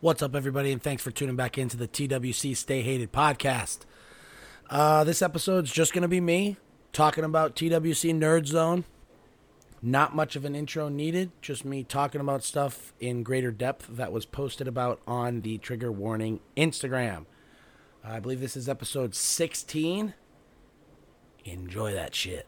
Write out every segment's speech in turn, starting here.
What's up, everybody, and thanks for tuning back into the TWC Stay Hated podcast. Uh, this episode's just going to be me talking about TWC Nerd Zone. Not much of an intro needed, just me talking about stuff in greater depth that was posted about on the Trigger Warning Instagram. I believe this is episode 16. Enjoy that shit.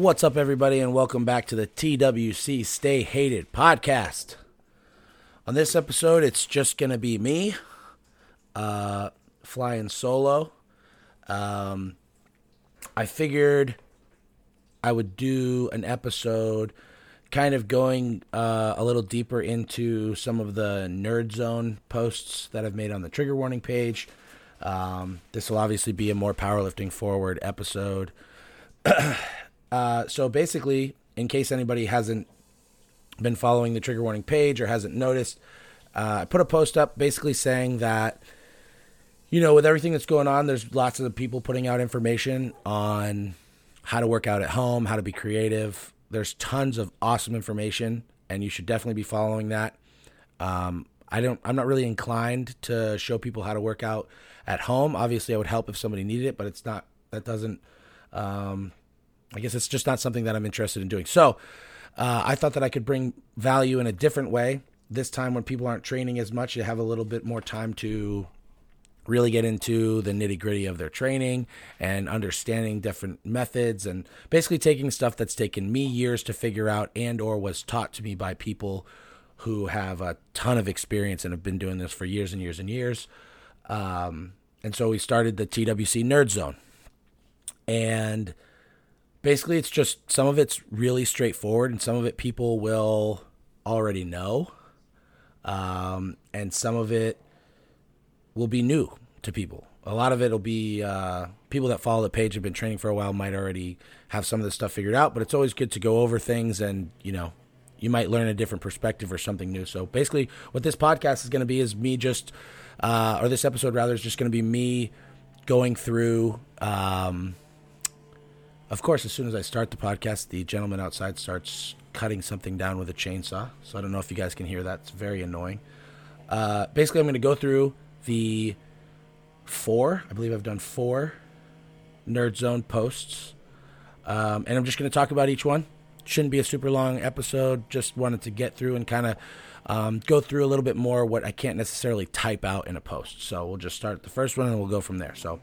What's up, everybody, and welcome back to the TWC Stay Hated podcast. On this episode, it's just going to be me uh, flying solo. Um, I figured I would do an episode kind of going uh, a little deeper into some of the Nerd Zone posts that I've made on the trigger warning page. Um, this will obviously be a more powerlifting forward episode. Uh, so basically, in case anybody hasn't been following the trigger warning page or hasn't noticed, uh, I put a post up basically saying that, you know, with everything that's going on, there's lots of people putting out information on how to work out at home, how to be creative. There's tons of awesome information, and you should definitely be following that. Um, I don't. I'm not really inclined to show people how to work out at home. Obviously, I would help if somebody needed it, but it's not. That doesn't. Um, I guess it's just not something that I'm interested in doing. So uh, I thought that I could bring value in a different way. This time, when people aren't training as much, you have a little bit more time to really get into the nitty gritty of their training and understanding different methods and basically taking stuff that's taken me years to figure out and or was taught to me by people who have a ton of experience and have been doing this for years and years and years. Um, and so we started the TWC Nerd Zone. And basically it's just some of it's really straightforward and some of it people will already know. Um, and some of it will be new to people. A lot of it will be uh, people that follow the page have been training for a while might already have some of this stuff figured out but it's always good to go over things and you know you might learn a different perspective or something new. So basically what this podcast is going to be is me just uh, or this episode rather is just going to be me going through um, of course, as soon as I start the podcast, the gentleman outside starts cutting something down with a chainsaw. So I don't know if you guys can hear that. It's very annoying. Uh, basically, I'm going to go through the four, I believe I've done four Nerd Zone posts. Um, and I'm just going to talk about each one. Shouldn't be a super long episode. Just wanted to get through and kind of um, go through a little bit more what I can't necessarily type out in a post. So we'll just start the first one and we'll go from there. So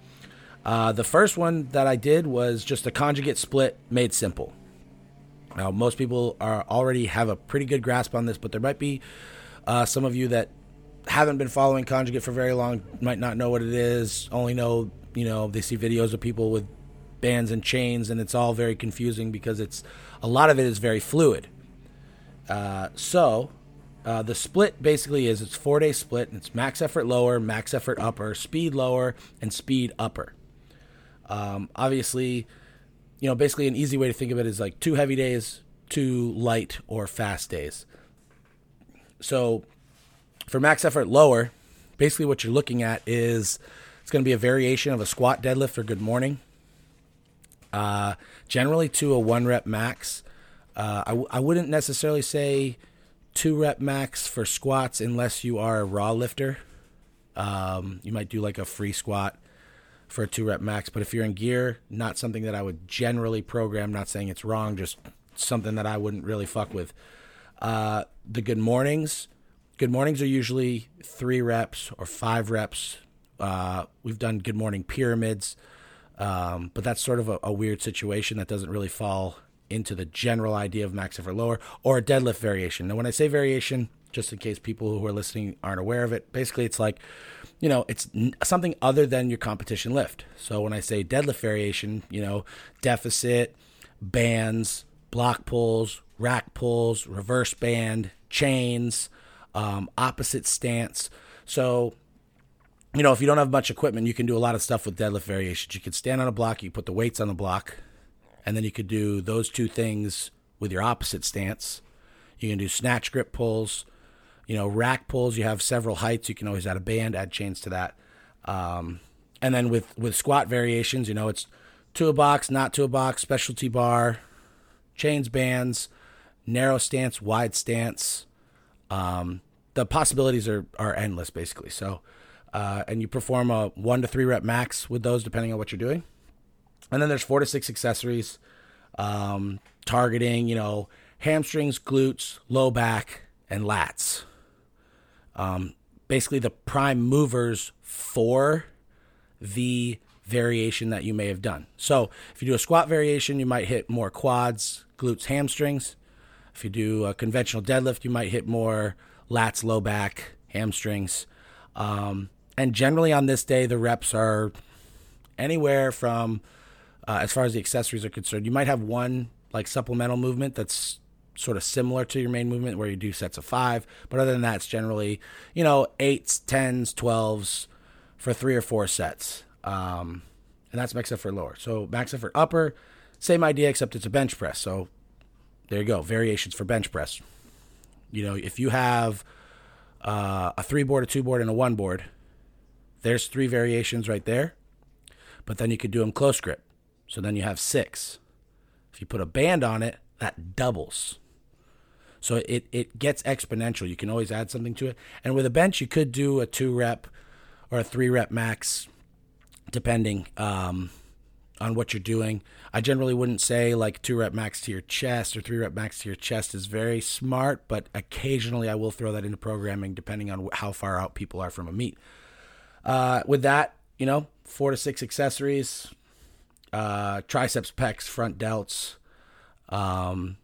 uh, the first one that I did was just a conjugate split made simple. Now, most people are already have a pretty good grasp on this, but there might be uh, some of you that haven't been following conjugate for very long, might not know what it is, only know, you know, they see videos of people with bands and chains, and it's all very confusing because it's a lot of it is very fluid. Uh, so, uh, the split basically is it's four day split, and it's max effort lower, max effort upper, speed lower, and speed upper. Um, obviously, you know, basically an easy way to think of it is like two heavy days, two light or fast days. So for max effort lower, basically what you're looking at is it's going to be a variation of a squat deadlift or good morning. Uh, generally to a one rep max. Uh, I w- I wouldn't necessarily say two rep max for squats unless you are a raw lifter. Um, you might do like a free squat for a two rep max. But if you're in gear, not something that I would generally program. Not saying it's wrong, just something that I wouldn't really fuck with. Uh, the good mornings, good mornings are usually three reps or five reps. Uh, we've done good morning pyramids, um, but that's sort of a, a, weird situation that doesn't really fall into the general idea of max effort lower or a deadlift variation. Now, when I say variation, just in case people who are listening aren't aware of it, basically it's like you know, it's something other than your competition lift. So when I say deadlift variation, you know, deficit, bands, block pulls, rack pulls, reverse band, chains, um, opposite stance. So, you know, if you don't have much equipment, you can do a lot of stuff with deadlift variations. You can stand on a block, you put the weights on the block, and then you could do those two things with your opposite stance. You can do snatch grip pulls, you know, rack pulls. You have several heights. You can always add a band, add chains to that. Um, and then with with squat variations, you know, it's to a box, not to a box, specialty bar, chains, bands, narrow stance, wide stance. Um, the possibilities are are endless, basically. So, uh, and you perform a one to three rep max with those, depending on what you're doing. And then there's four to six accessories, um, targeting, you know, hamstrings, glutes, low back, and lats. Um, basically, the prime movers for the variation that you may have done. So, if you do a squat variation, you might hit more quads, glutes, hamstrings. If you do a conventional deadlift, you might hit more lats, low back, hamstrings. Um, and generally on this day, the reps are anywhere from, uh, as far as the accessories are concerned, you might have one like supplemental movement that's sort of similar to your main movement where you do sets of five. But other than that, it's generally, you know, eights, tens, twelves for three or four sets. Um, and that's max effort lower. So max effort upper, same idea, except it's a bench press. So there you go. Variations for bench press. You know, if you have uh, a three board, a two board, and a one board, there's three variations right there. But then you could do them close grip. So then you have six. If you put a band on it, that doubles. So it, it gets exponential. You can always add something to it. And with a bench, you could do a two rep or a three rep max, depending um, on what you're doing. I generally wouldn't say like two rep max to your chest or three rep max to your chest is very smart, but occasionally I will throw that into programming depending on how far out people are from a meet. Uh, with that, you know, four to six accessories, uh, triceps, pecs, front delts. Um,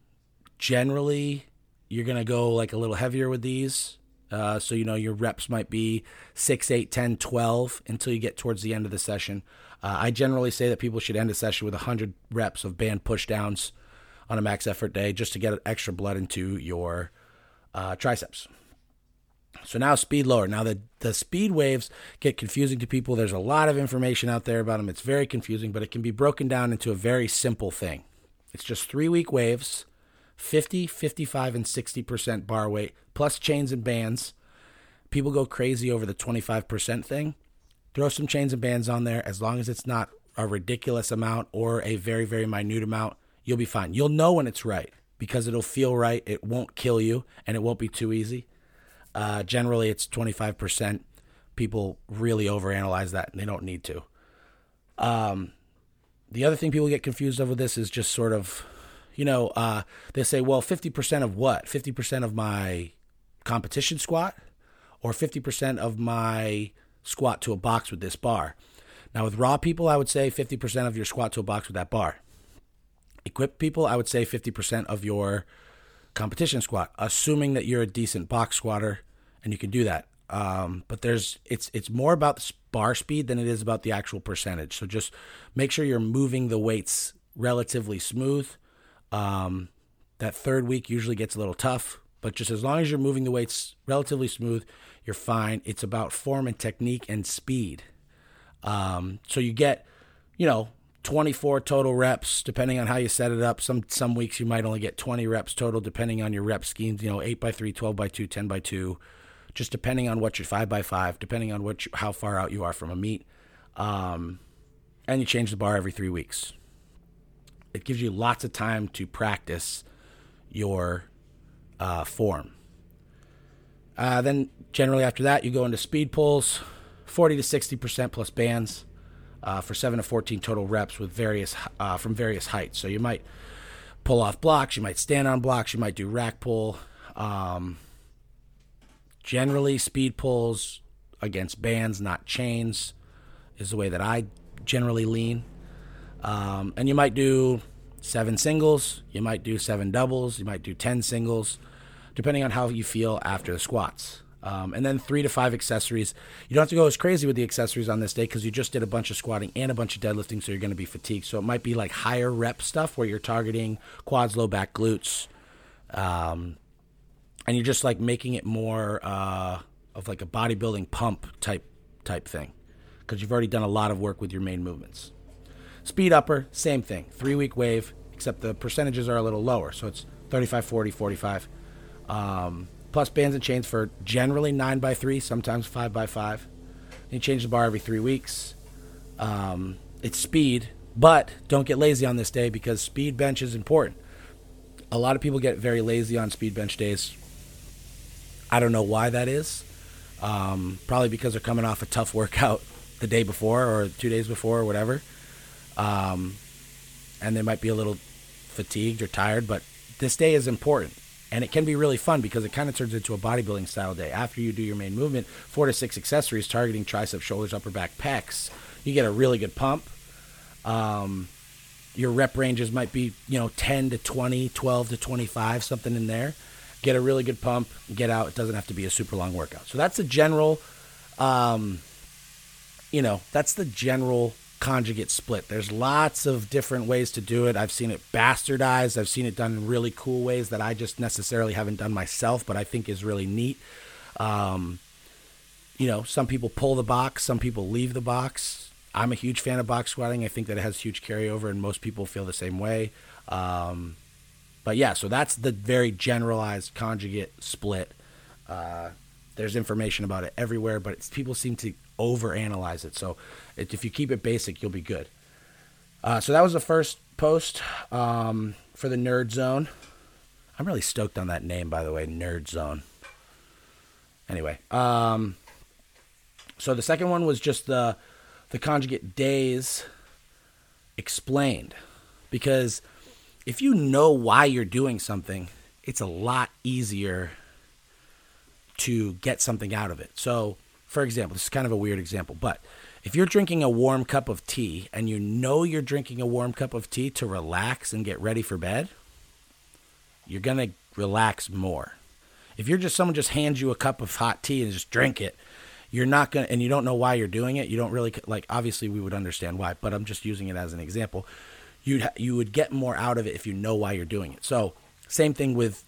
generally, you're going to go like a little heavier with these. Uh, so, you know, your reps might be 6, 8, 10, 12 until you get towards the end of the session. Uh, I generally say that people should end a session with 100 reps of band pushdowns on a max effort day just to get extra blood into your uh, triceps. So now speed lower. Now the the speed waves get confusing to people. There's a lot of information out there about them. It's very confusing, but it can be broken down into a very simple thing. It's just 3 week waves, 50, 55 and 60% bar weight plus chains and bands. People go crazy over the 25% thing. Throw some chains and bands on there as long as it's not a ridiculous amount or a very very minute amount, you'll be fine. You'll know when it's right because it'll feel right. It won't kill you and it won't be too easy. Uh, generally, it's 25%. People really overanalyze that and they don't need to. Um, the other thing people get confused over this is just sort of, you know, uh, they say, well, 50% of what? 50% of my competition squat or 50% of my squat to a box with this bar. Now, with raw people, I would say 50% of your squat to a box with that bar. Equipped people, I would say 50% of your competition squat, assuming that you're a decent box squatter and you can do that. Um, but there's it's it's more about the bar speed than it is about the actual percentage. So just make sure you're moving the weights relatively smooth. Um, that third week usually gets a little tough, but just as long as you're moving the weights relatively smooth, you're fine. It's about form and technique and speed. Um, so you get, you know, 24 total reps depending on how you set it up. Some some weeks you might only get 20 reps total depending on your rep schemes. You know, 8 by 3, 12 by 2, 10 by 2, just depending on what your 5 by 5, depending on what you, how far out you are from a meet. Um, and you change the bar every three weeks. It gives you lots of time to practice your uh, form. Uh, then generally after that, you go into speed pulls, 40 to 60% plus bands uh, for 7 to 14 total reps with various uh, from various heights. So you might pull off blocks, you might stand on blocks, you might do rack pull. Um, generally, speed pulls against bands, not chains, is the way that I generally lean. Um, and you might do seven singles, you might do seven doubles, you might do 10 singles, depending on how you feel after the squats. Um, and then three to five accessories. You don't have to go as crazy with the accessories on this day because you just did a bunch of squatting and a bunch of deadlifting, so you're going to be fatigued. So it might be like higher rep stuff where you're targeting quads, low back, glutes, um, and you're just like making it more uh, of like a bodybuilding pump type type thing because you've already done a lot of work with your main movements. Speed upper, same thing. Three week wave, except the percentages are a little lower. So it's 35, 40, 45. Um, plus bands and chains for generally 9 by 3 sometimes 5 by 5 You change the bar every three weeks. Um, it's speed, but don't get lazy on this day because speed bench is important. A lot of people get very lazy on speed bench days. I don't know why that is. Um, probably because they're coming off a tough workout the day before or two days before or whatever. Um, and they might be a little fatigued or tired, but this day is important. And it can be really fun because it kind of turns into a bodybuilding style day. After you do your main movement, four to six accessories targeting triceps, shoulders, upper back, pecs, you get a really good pump. Um, your rep ranges might be, you know, 10 to 20, 12 to 25, something in there. Get a really good pump, get out. It doesn't have to be a super long workout. So that's the general, um, you know, that's the general conjugate split. There's lots of different ways to do it. I've seen it bastardized. I've seen it done in really cool ways that I just necessarily haven't done myself, but I think is really neat. Um, you know, some people pull the box, some people leave the box. I'm a huge fan of box squatting. I think that it has huge carryover, and most people feel the same way. Um, but yeah, so that's the very generalized conjugate split. Uh, there's information about it everywhere, but people seem to overanalyze it. So if you keep it basic, you'll be good. Uh, so that was the first post um, for the Nerd Zone. I'm really stoked on that name, by the way, Nerd Zone. Anyway, um, so the second one was just the the conjugate days explained, because if you know why you're doing something, it's a lot easier to get something out of it. So, for example, this is kind of a weird example, but if you're drinking a warm cup of tea and you know you're drinking a warm cup of tea to relax and get ready for bed, you're going to relax more. If you're just someone just hands you a cup of hot tea and just drink it, you're not going to, and you don't know why you're doing it, you don't really, like, obviously we would understand why, but I'm just using it as an example. You'd, you would get more out of it if you know why you're doing it. So, same thing with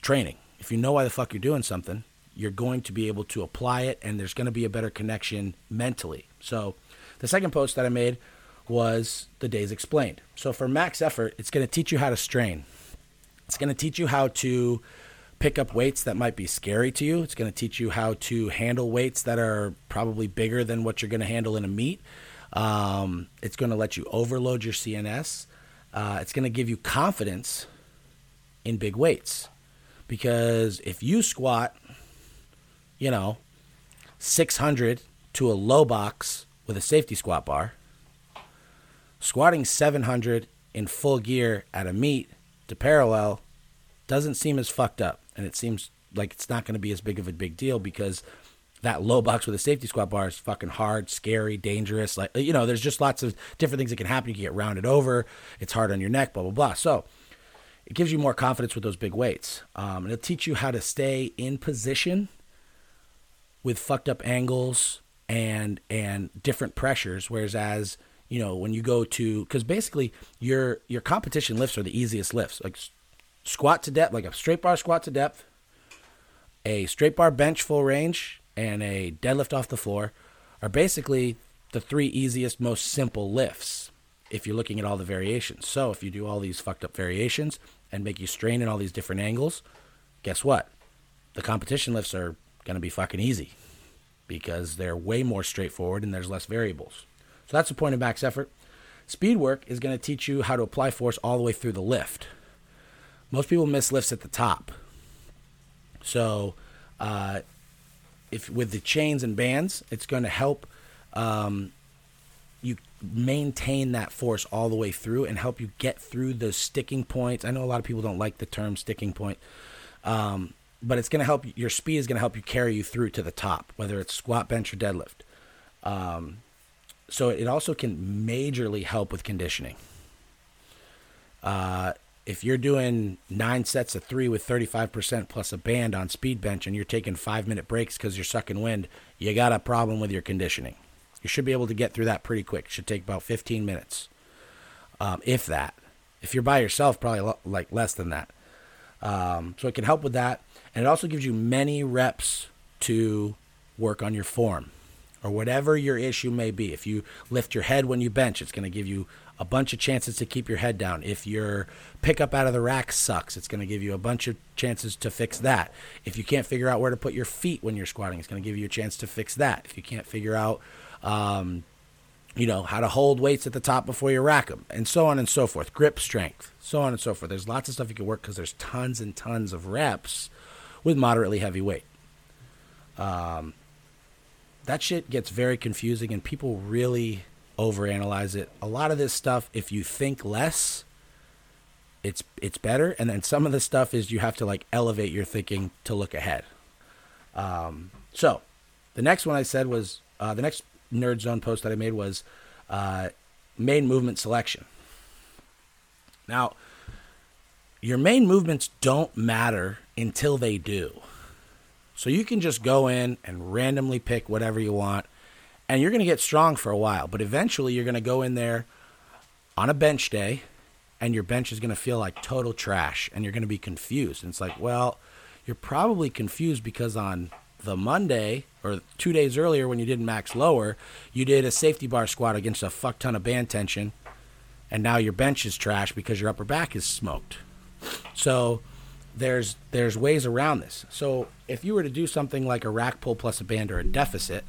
training. If you know why the fuck you're doing something, you're going to be able to apply it and there's going to be a better connection mentally. So, the second post that I made was the days explained. So, for max effort, it's going to teach you how to strain. It's going to teach you how to pick up weights that might be scary to you. It's going to teach you how to handle weights that are probably bigger than what you're going to handle in a meet. Um, it's going to let you overload your CNS. Uh, it's going to give you confidence in big weights. Because if you squat you know, 600 to a low box with a safety squat bar, squatting 700 in full gear at a meet to parallel doesn't seem as fucked up. And it seems like it's not going to be as big of a big deal because that low box with a safety squat bar is fucking hard, scary, dangerous. Like, you know, there's just lots of different things that can happen. You can get rounded over, it's hard on your neck, blah, blah, blah. So, it gives you more confidence with those big weights. Um, and it'll teach you how to stay in position with fucked up angles and and different pressures. Whereas as you know when you go to because basically your your competition lifts are the easiest lifts. Like squat to depth like a straight bar squat to depth a straight bar bench full range and a deadlift off the floor are basically the three easiest most simple lifts if you're looking at all the variations. So if you do all these fucked up variations and make you strain in all these different angles guess what? The competition lifts are going to be fucking easy because they're way more straightforward and there's less variables. So that's the point of max effort. Speed work is going to teach you how to apply force all the way through the lift. Most people miss lifts at the top. So, uh, if with the chains and bands, it's going to help um, you maintain that force all the way through and help you get through those sticking points. I know a lot of people don't like the term sticking point. Um, but it's going to help your speed is going to help you carry you through to the top, whether it's squat, bench, or deadlift. Um, so it also can majorly help with conditioning. Uh, if you're doing nine sets of three with 35% plus a band on speed bench and you're taking five minute breaks because you're sucking wind, you got a problem with your conditioning. You should be able to get through that pretty quick. It should take about 15 minutes, um, if that. If you're by yourself, probably like less than that. Um, so it can help with that. And it also gives you many reps to work on your form or whatever your issue may be. If you lift your head when you bench, it's going to give you a bunch of chances to keep your head down. If your pickup out of the rack sucks, it's going to give you a bunch of chances to fix that. If you can't figure out where to put your feet when you're squatting, it's going to give you a chance to fix that. If you can't figure out, um, you know, how to hold weights at the top before you rack them, and so on and so forth. Grip strength, so on and so forth. There's lots of stuff you can work because there's tons and tons of reps with moderately heavy weight. Um, that shit gets very confusing, and people really overanalyze it. A lot of this stuff, if you think less, it's it's better, and then some of the stuff is you have to like elevate your thinking to look ahead. Um, so, the next one I said was uh, the next Nerd Zone post that I made was uh, main movement selection. Now, your main movements don't matter until they do. So you can just go in and randomly pick whatever you want, and you're going to get strong for a while. But eventually, you're going to go in there on a bench day, and your bench is going to feel like total trash, and you're going to be confused. And it's like, well, you're probably confused because on the Monday or two days earlier when you did max lower, you did a safety bar squat against a fuck ton of band tension, and now your bench is trash because your upper back is smoked. So there's there's ways around this. So if you were to do something like a rack pull plus a band or a deficit,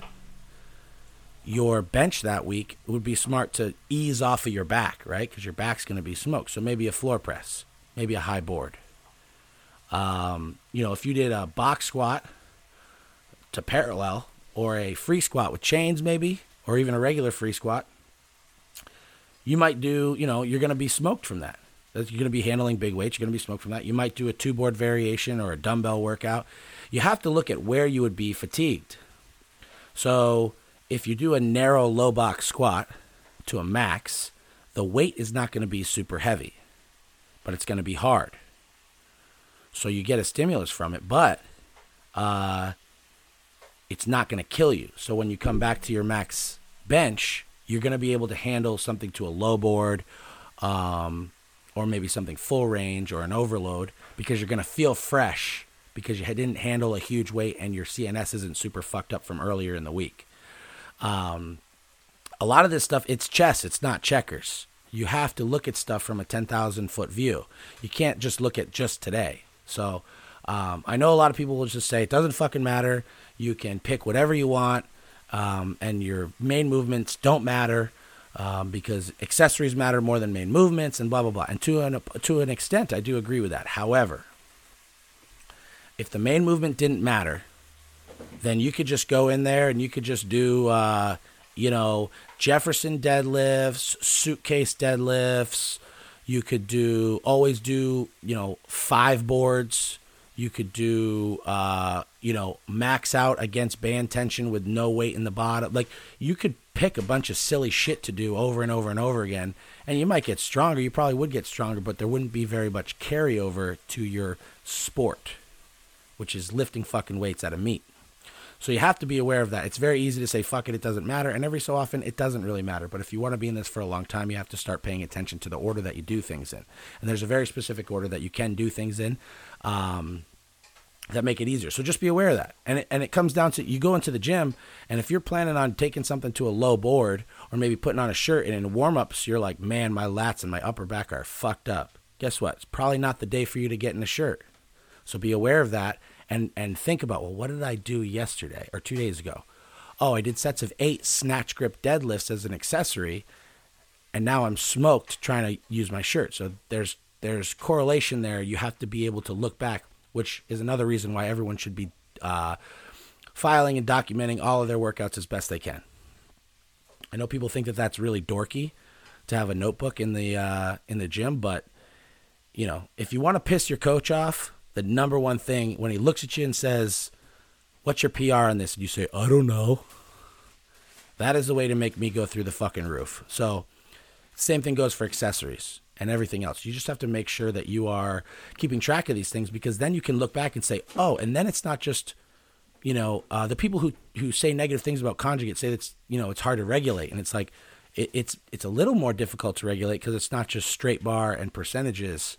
your bench that week would be smart to ease off of your back, right? Because your back's going to be smoked. So maybe a floor press, maybe a high board. Um, you know, if you did a box squat to parallel or a free squat with chains, maybe, or even a regular free squat, you might do, you know, you're going to be smoked from that. You're going to be handling big weights. You're going to be smoked from that. You might do a two board variation or a dumbbell workout. You have to look at where you would be fatigued. So if you do a narrow low box squat to a max, the weight is not going to be super heavy, but it's going to be hard. So you get a stimulus from it, but uh, it's not going to kill you. So when you come back to your max bench, you're going to be able to handle something to a low board. Um, or maybe something full range or an overload because you're going to feel fresh because you didn't handle a huge weight and your CNS isn't super fucked up from earlier in the week. Um, a lot of this stuff, it's chess, it's not checkers. You have to look at stuff from a 10,000 foot view. You can't just look at just today. So um, I know a lot of people will just say it doesn't fucking matter. You can pick whatever you want, um, and your main movements don't matter um, because accessories matter more than main movements and blah blah blah. And to an to an extent, I do agree with that. However, if the main movement didn't matter, then you could just go in there and you could just do, uh, you know, Jefferson deadlifts, suitcase deadlifts. You could do always do, you know, five boards. You could do, uh, you know, max out against band tension with no weight in the bottom. Like you could pick a bunch of silly shit to do over and over and over again, and you might get stronger. You probably would get stronger, but there wouldn't be very much carryover to your sport, which is lifting fucking weights at a meet. So you have to be aware of that. It's very easy to say fuck it, it doesn't matter, and every so often it doesn't really matter. But if you want to be in this for a long time, you have to start paying attention to the order that you do things in. And there's a very specific order that you can do things in. Um, that make it easier. So just be aware of that. And it, and it comes down to you go into the gym, and if you're planning on taking something to a low board or maybe putting on a shirt, and in warm ups you're like, man, my lats and my upper back are fucked up. Guess what? It's probably not the day for you to get in a shirt. So be aware of that and and think about well, what did I do yesterday or two days ago? Oh, I did sets of eight snatch grip deadlifts as an accessory, and now I'm smoked trying to use my shirt. So there's there's correlation there. You have to be able to look back which is another reason why everyone should be uh, filing and documenting all of their workouts as best they can. I know people think that that's really dorky to have a notebook in the uh, in the gym, but you know, if you want to piss your coach off, the number one thing when he looks at you and says, "What's your PR on this?" and you say, "I don't know," that is the way to make me go through the fucking roof. So, same thing goes for accessories and everything else. You just have to make sure that you are keeping track of these things because then you can look back and say, oh, and then it's not just, you know, uh, the people who, who say negative things about conjugate say that's, you know, it's hard to regulate. And it's like, it, it's, it's a little more difficult to regulate because it's not just straight bar and percentages.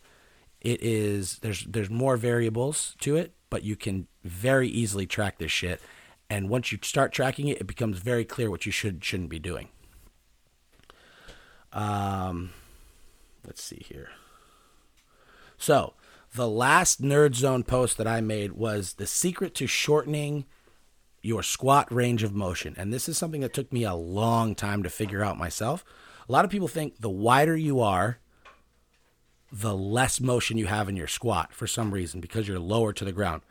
It is, there's, there's more variables to it, but you can very easily track this shit. And once you start tracking it, it becomes very clear what you should, shouldn't be doing. Um, let's see here. So, the last Nerd Zone post that I made was the secret to shortening your squat range of motion. And this is something that took me a long time to figure out myself. A lot of people think the wider you are, the less motion you have in your squat for some reason because you're lower to the ground.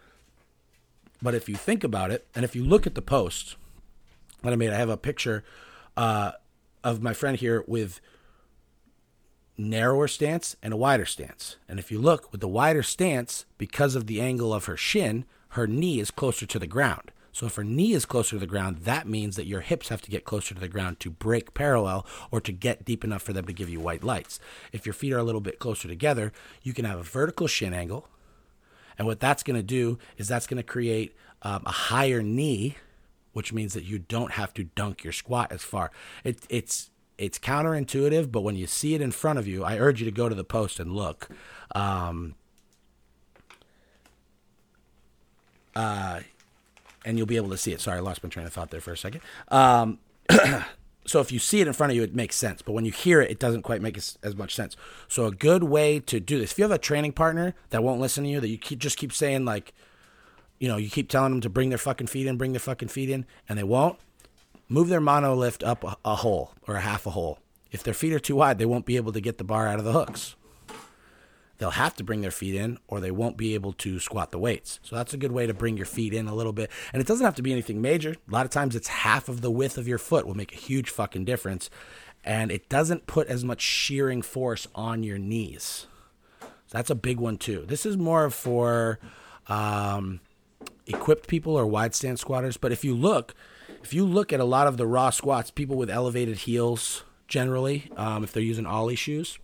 But if you think about it, and if you look at the post that I made, I have a picture uh, of my friend here with narrower stance and a wider stance. And if you look with the wider stance, because of the angle of her shin, her knee is closer to the ground. So if her knee is closer to the ground, that means that your hips have to get closer to the ground to break parallel or to get deep enough for them to give you white lights. If your feet are a little bit closer together, you can have a vertical shin angle. And what that's going to do is that's going to create um, a higher knee, which means that you don't have to dunk your squat as far. It, it's it's counterintuitive, but when you see it in front of you, I urge you to go to the post and look. Um, uh, and you'll be able to see it. Sorry, I lost my train of thought there for a second. Um, so if you see it in front of you, it makes sense. But when you hear it, it doesn't quite make as, as, much sense. So a good way to do this, if you have a training partner that won't listen to you, that you keep, just keep saying like, you know, you keep telling them to bring their fucking feet in, bring their fucking feet in, and they won't, move their monolift up a, hole or a half a hole. If their feet are too wide, they won't be able to get the bar out of the hooks they'll have to bring their feet in or they won't be able to squat the weights. So that's a good way to bring your feet in a little bit. And it doesn't have to be anything major. A lot of times it's half of the width of your foot will make a huge fucking difference. And it doesn't put as much shearing force on your knees. So that's a big one too. This is more for um, equipped people or wide stance squatters. But if you look, if you look at a lot of the raw squats, people with elevated heels generally, um, if they're using Oly shoes,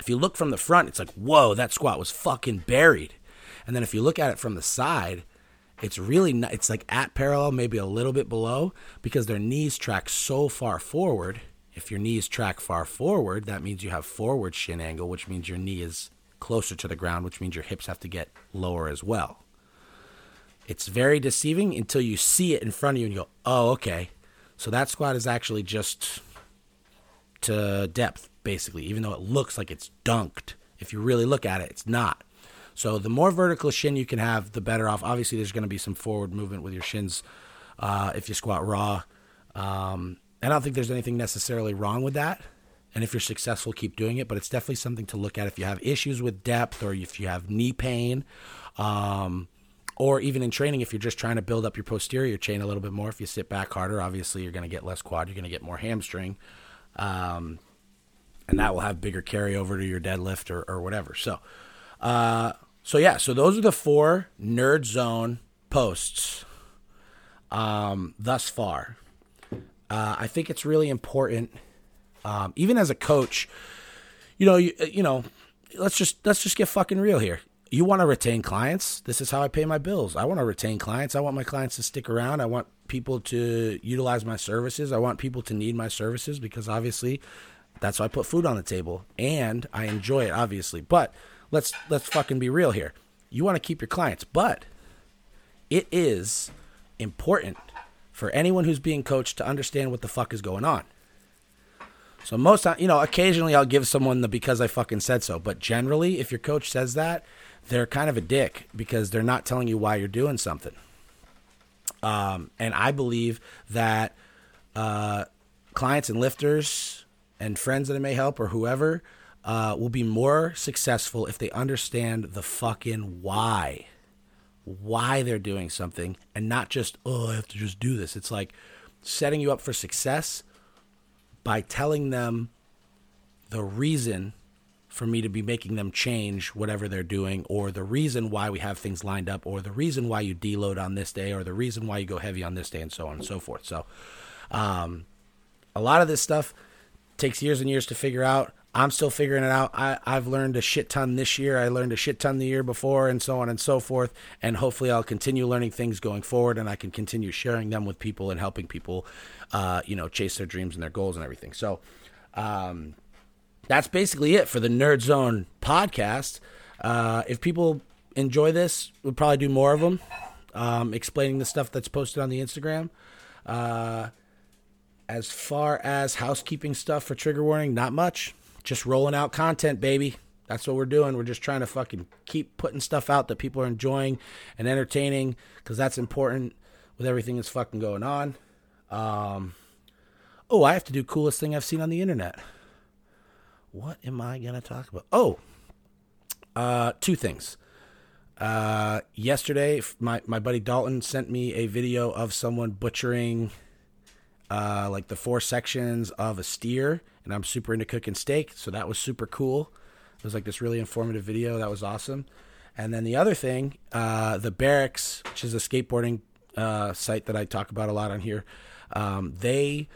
if you look from the front, it's like, whoa, that squat was fucking buried. And then if you look at it from the side, it's really not, it's like at parallel, maybe a little bit below, because their knees track so far forward. If your knees track far forward, that means you have forward shin angle, which means your knee is closer to the ground, which means your hips have to get lower as well. It's very deceiving until you see it in front of you and you go, oh, okay. So that squat is actually just to depth basically, even though it looks like it's dunked. If you really look at it, it's not. So the more vertical shin you can have, the better off. Obviously, there's going to be some forward movement with your shins uh, if you squat raw. Um, I don't think there's anything necessarily wrong with that. And if you're successful, keep doing it. But it's definitely something to look at if you have issues with depth or if you have knee pain. Um, or even in training, if you're just trying to build up your posterior chain a little bit more, if you sit back harder, obviously you're going to get less quad, you're going to get more hamstring. Um, and that will have bigger carryover to your deadlift or, or whatever. So, uh, so yeah, so those are the four Nerd Zone posts um, thus far. Uh, I think it's really important, um, even as a coach. You know, you, you know, let's just let's just get fucking real here. You want to retain clients. This is how I pay my bills. I want to retain clients. I want my clients to stick around. I want people to utilize my services. I want people to need my services because obviously that's why I put food on the table, and I enjoy it, obviously. But let's let's fucking be real here. You want to keep your clients, but it is important for anyone who's being coached to understand what the fuck is going on. So most you know, occasionally I'll give someone the because I fucking said so, but generally if your coach says that, they're kind of a dick because they're not telling you why you're doing something. Um, and I believe that uh, clients and lifters and friends that it may help or whoever uh, will be more successful if they understand the fucking why. Why they're doing something and not just, oh, I have to just do this. It's like setting you up for success by telling them the reason for me to be making them change whatever they're doing, or the reason why we have things lined up, or the reason why you deload on this day, or the reason why you go heavy on this day, and so on and so forth. So, um, a lot of this stuff takes years and years to figure out. I'm still figuring it out. I, I've learned a shit ton this year. I learned a shit ton the year before, and so on and so forth. And hopefully, I'll continue learning things going forward, and I can continue sharing them with people and helping people, uh, you know, chase their dreams and their goals and everything. So, um, that's basically it for the Nerd Zone podcast. Uh, if people enjoy this, we'll probably do more of them, um, explaining the stuff that's posted on the Instagram. Uh, as far as housekeeping stuff for trigger warning, not much. Just rolling out content, baby. That's what we're doing. We're just trying to fucking keep putting stuff out that people are enjoying and entertaining because that's important with everything that's fucking going on. Um, oh, I have to do coolest thing I've seen on the internet. What am I gonna talk about? Oh, uh, two things. Uh, yesterday, my my buddy Dalton sent me a video of someone butchering, uh, like the four sections of a steer, and I'm super into cooking steak, so that was super cool. It was like this really informative video. That was awesome. And then the other thing, uh, the Berrics, which is a skateboarding uh, site that I talk about a lot on here, um, they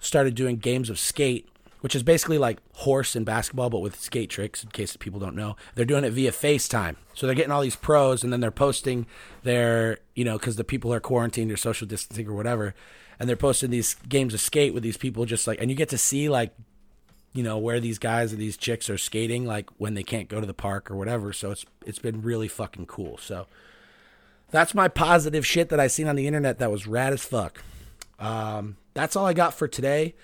started doing games of skate, which is basically like horse and basketball, but with skate tricks. In case people don't know, they're doing it via FaceTime. So they're getting all these pros, and then they're posting their, you know, because the people are quarantined or social distancing or whatever, and they're posting these games of skate with these people, just like, and you get to see like you know where these guys and these chicks are skating like when they can't go to the park or whatever so it's it's been really fucking cool so that's my positive shit that i seen on the internet that was rad as fuck um, that's all i got for today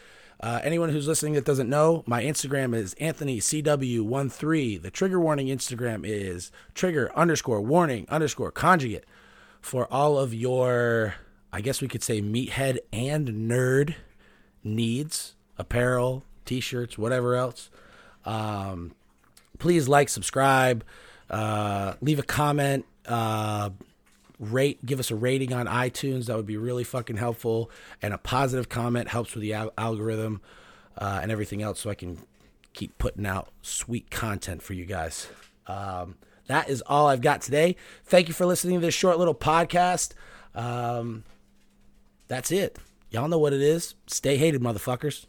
uh, anyone who's listening that doesn't know my instagram is anthony cw13 the trigger warning instagram is trigger underscore warning underscore conjugate for all of your i guess we could say meathead and nerd needs apparel t-shirts, whatever else. Um, please like, subscribe, uh, leave a comment, uh, rate, give us a rating on iTunes. That would be really fucking helpful. And a positive comment helps with the al- algorithm uh, and everything else, so I can keep putting out sweet content for you guys. Um, that is all I've got today. Thank you for listening to this short little podcast. Um, that's it. Y'all know what it is. Stay hated, motherfuckers.